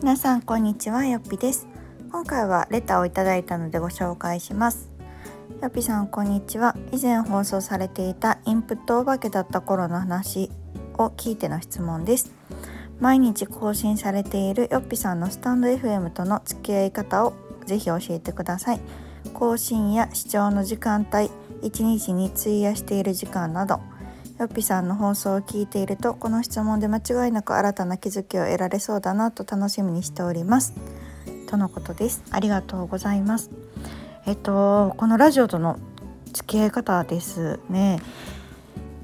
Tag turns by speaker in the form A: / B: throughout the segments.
A: 皆さんこんにちはよっぴです。今回はレターをいただいたのでご紹介します。よっぴさんこんにちは。以前放送されていたインプットお化けだった頃の話を聞いての質問です。毎日更新されているよっぴさんのスタンド FM との付き合い方をぜひ教えてください。更新や視聴の時間帯1日に費やしている時間などよっぴさんの放送を聞いているとこの質問で間違いなく新たな気づきを得られそうだなと楽しみにしております。とのことです。ありがとうございます。えっとこのラジオとの付き合い方ですね。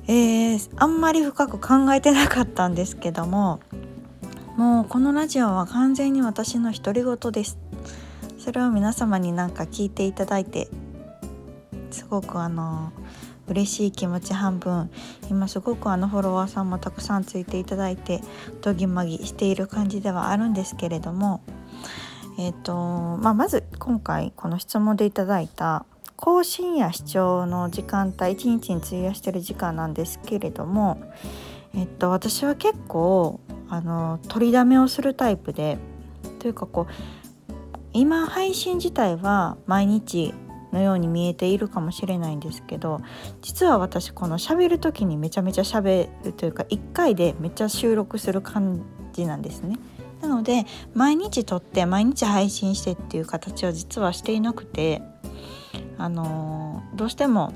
A: えー、あんまり深く考えてなかったんですけどももうこのラジオは完全に私の独り言です。それを皆様になんか聞いていただいてすごくあの嬉しい気持ち半分。今すごくあのフォロワーさんもたくさんついていただいてどぎまぎしている感じではあるんですけれども。えーとまあ、まず今回この質問でいただいた更新や視聴の時間帯1日に費やしてる時間なんですけれども、えっと、私は結構あの取りだめをするタイプでというかこう今配信自体は毎日のように見えているかもしれないんですけど実は私この喋る時にめちゃめちゃ喋るというか1回でめっちゃ収録する感じなんですね。なので毎日撮って毎日配信してっていう形を実はしていなくてあのどうしても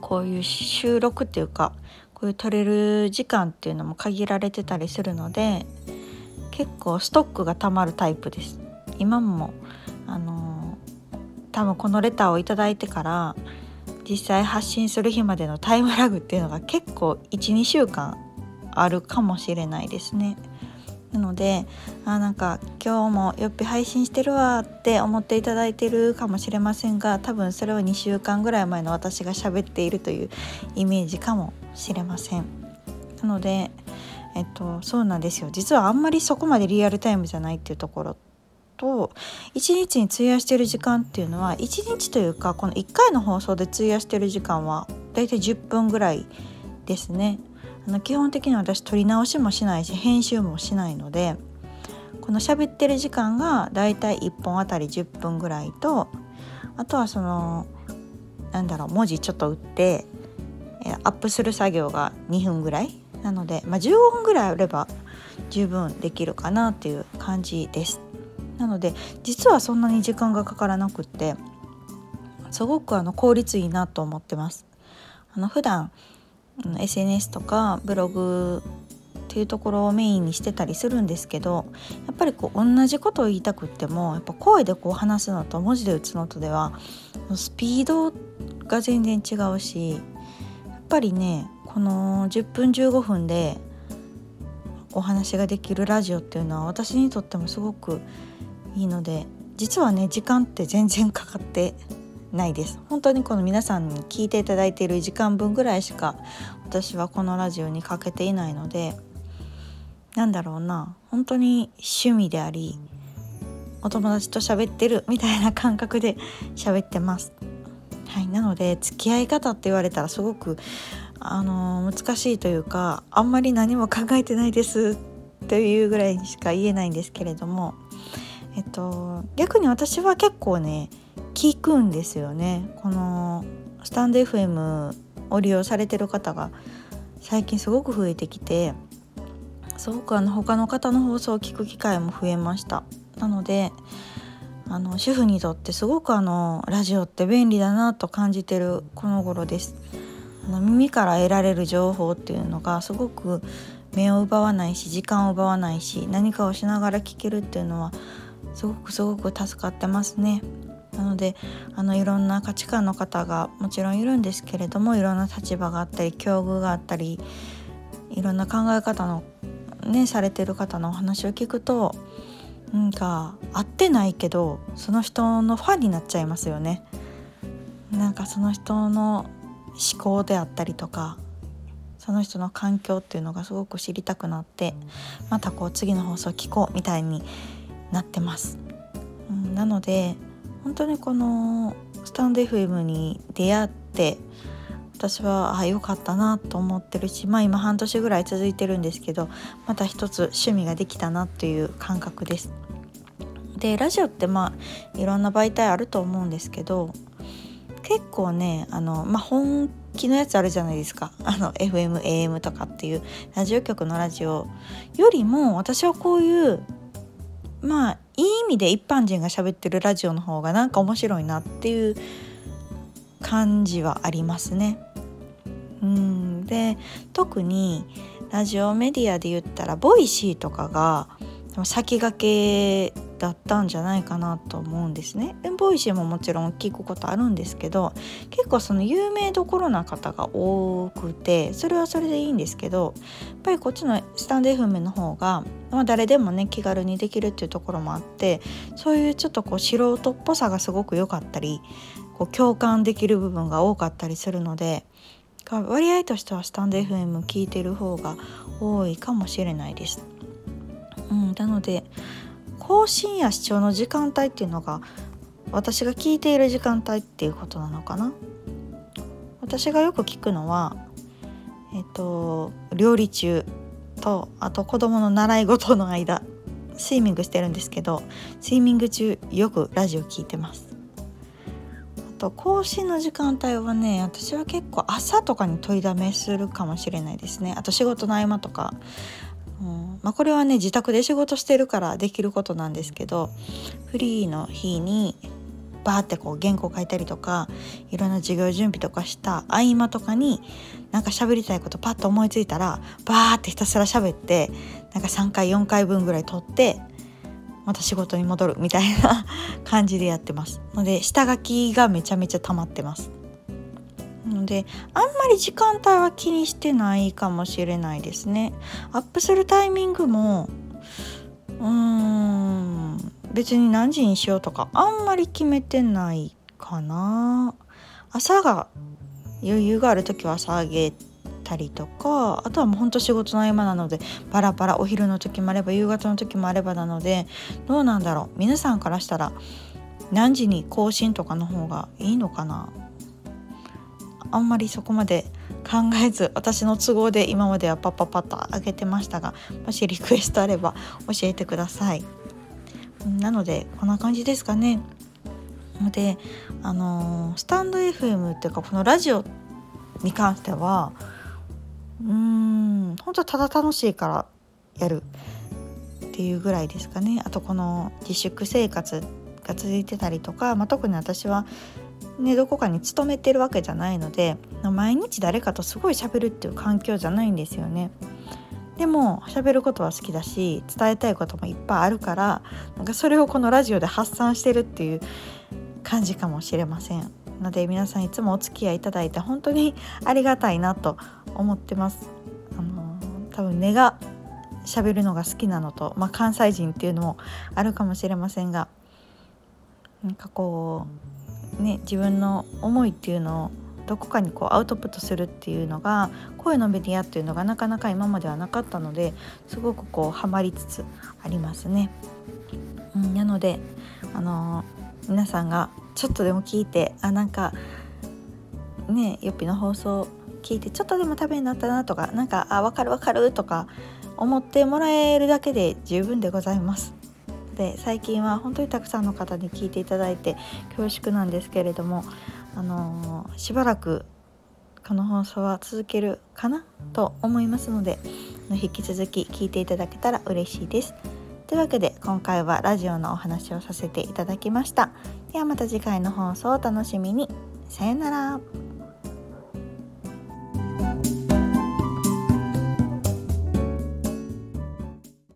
A: こういう収録っていうかこういう撮れる時間っていうのも限られてたりするので結構ストックがたまるタイプです。今もあの多分このレターを頂いてから実際発信する日までのタイムラグっていうのが結構12週間あるかもしれないですね。なのであなんか今日もよっぴ配信してるわって思っていただいてるかもしれませんが多分それは2週間ぐらい前の私が喋っているというイメージかもしれません。なのでえっとそうなんですよ実はあんまりそこまでリアルタイムじゃないっていうところと1日に費やしてる時間っていうのは1日というかこの1回の放送で費やしてる時間はだいたい10分ぐらいですね。あの基本的に私撮り直しもしないし編集もしないのでこの喋ってる時間がだいたい1本あたり10分ぐらいとあとはそのなんだろう文字ちょっと打ってアップする作業が2分ぐらいなので、まあ、15分ぐらいあれば十分できるかなっていう感じですなので実はそんなに時間がかからなくってすごくあの効率いいなと思ってます。あの普段 SNS とかブログっていうところをメインにしてたりするんですけどやっぱりこう同じことを言いたくってもやっぱ声でこう話すのと文字で打つのとではスピードが全然違うしやっぱりねこの10分15分でお話ができるラジオっていうのは私にとってもすごくいいので実はね時間って全然かかってないです本当にこの皆さんに聞いていただいている時間分ぐらいしか私はこのラジオにかけていないのでなんだろうな本当に趣味でありお友達と喋ってるみたいな感覚で喋ってます。はい、なので付き合い方って言われたらすごくあの難しいというかあんまり何も考えてないですというぐらいにしか言えないんですけれども、えっと、逆に私は結構ね聞くんですよね。このスタンド FM を利用されてる方が最近すごく増えてきてすごくあの他の方の放送を聞く機会も増えました。なのであの主婦にとってすごくあのラジオって便利だなと感じてるこの頃です。あの耳から得られる情報っていうのがすごく目を奪わないし時間を奪わないし何かをしながら聞けるっていうのはすごくすごく助かってますね。なのであのいろんな価値観の方がもちろんいるんですけれどもいろんな立場があったり境遇があったりいろんな考え方のねされてる方のお話を聞くとなんか合ってないけどその人のファンになっちゃいますよね。なんかその人の思考であったりとかその人の環境っていうのがすごく知りたくなってまたこう次の放送聞こうみたいになってます。うん、なので本当にこのスタンド FM に出会って私はあ良かったなと思ってるしまあ今半年ぐらい続いてるんですけどまた一つ趣味ができたなっていう感覚です。でラジオってまあいろんな媒体あると思うんですけど結構ねあの、まあ、本気のやつあるじゃないですか あの FM AM とかっていうラジオ局のラジオよりも私はこういうまあいい意味で一般人が喋ってるラジオの方がなんか面白いなっていう感じはありますね。うんで特にラジオメディアで言ったら Voicy とかが先駆けだったんじゃないかなと思うんですね。 Voicy ももちろん聞くことあるんですけど結構その有名どころな方が多くてそれはそれでいいんですけどやっぱりこっちのスタンド FM の方が、まあ、誰でもね気軽にできるっていうところもあってそういうちょっとこう素人っぽさがすごく良かったりこう共感できる部分が多かったりするので割合としてはスタンド FM 聞いてる方が多いかもしれないです。うん、なので更新や視聴の時間帯っていうのが私が聞いている時間帯っていうことなのかな？私がよく聞くのはえっと料理中とあと子供の習い事の間スイミングしてるんですけどスイミング中よくラジオ聞いてます。あと更新の時間帯はね私は結構朝とかに問いだめするかもしれないですね。あと仕事の合間とかまあ、これはね自宅で仕事してるからできることなんですけどフリーの日にバーってこう原稿書いたりとかいろんな授業準備とかした合間とかになんか喋りたいことパッと思いついたらバーってひたすら喋ってなんか3回4回分ぐらい取ってまた仕事に戻るみたいな 感じでやってます。ので下書きがめちゃめちゃ溜まってます。のであんまり時間帯は気にしてないかもしれないですね。アップするタイミングもうーん別に何時にしようとかあんまり決めてないかな。朝が余裕がある時は朝あげたりとかあとはもうほんと仕事の合間なのでバラバラお昼の時もあれば夕方の時もあればなのでどうなんだろう。皆さんからしたら何時に更新とかの方がいいのかな。あんまりそこまで考えず私の都合で今まではパッパッパッと上げてましたがもしリクエストあれば教えてください。なのでこんな感じですかね。のであのー、スタンド FM っていうかこのラジオに関してはうーん本当ただ楽しいからやるっていうぐらいですかね。あとこの自粛生活が続いてたりとか、まあ、特に私はね、どこかに勤めてるわけじゃないので毎日誰かとすごい喋るっていう環境じゃないんですよね。でも喋ることは好きだし伝えたいこともいっぱいあるからなんかそれをこのラジオで発散してるっていう感じかもしれませんので皆さんいつもお付き合いいただいて本当にありがたいなと思ってますあの多分根が喋るのが好きなのと、まあ、関西人っていうのもあるかもしれませんがなんかこうね、自分の思いっていうのをどこかにこうアウトプットするっていうのが声のメディアっていうのがなかなか今まではなかったのですごくこうハマりつつありますね。うん、なので、あのー、皆さんがちょっとでも聞いてあなんかねよっぴの放送聞いてちょっとでもためになったなとかなんかあ分かる分かるとか思ってもらえるだけで十分でございます。で最近は本当にたくさんの方に聞いていただいて恐縮なんですけれども、あのー、しばらくこの放送は続けるかなと思いますので引き続き聞いていただけたら嬉しいです。というわけで今回はラジオのお話をさせていただきました。ではまた次回の放送をお楽しみに。さよなら。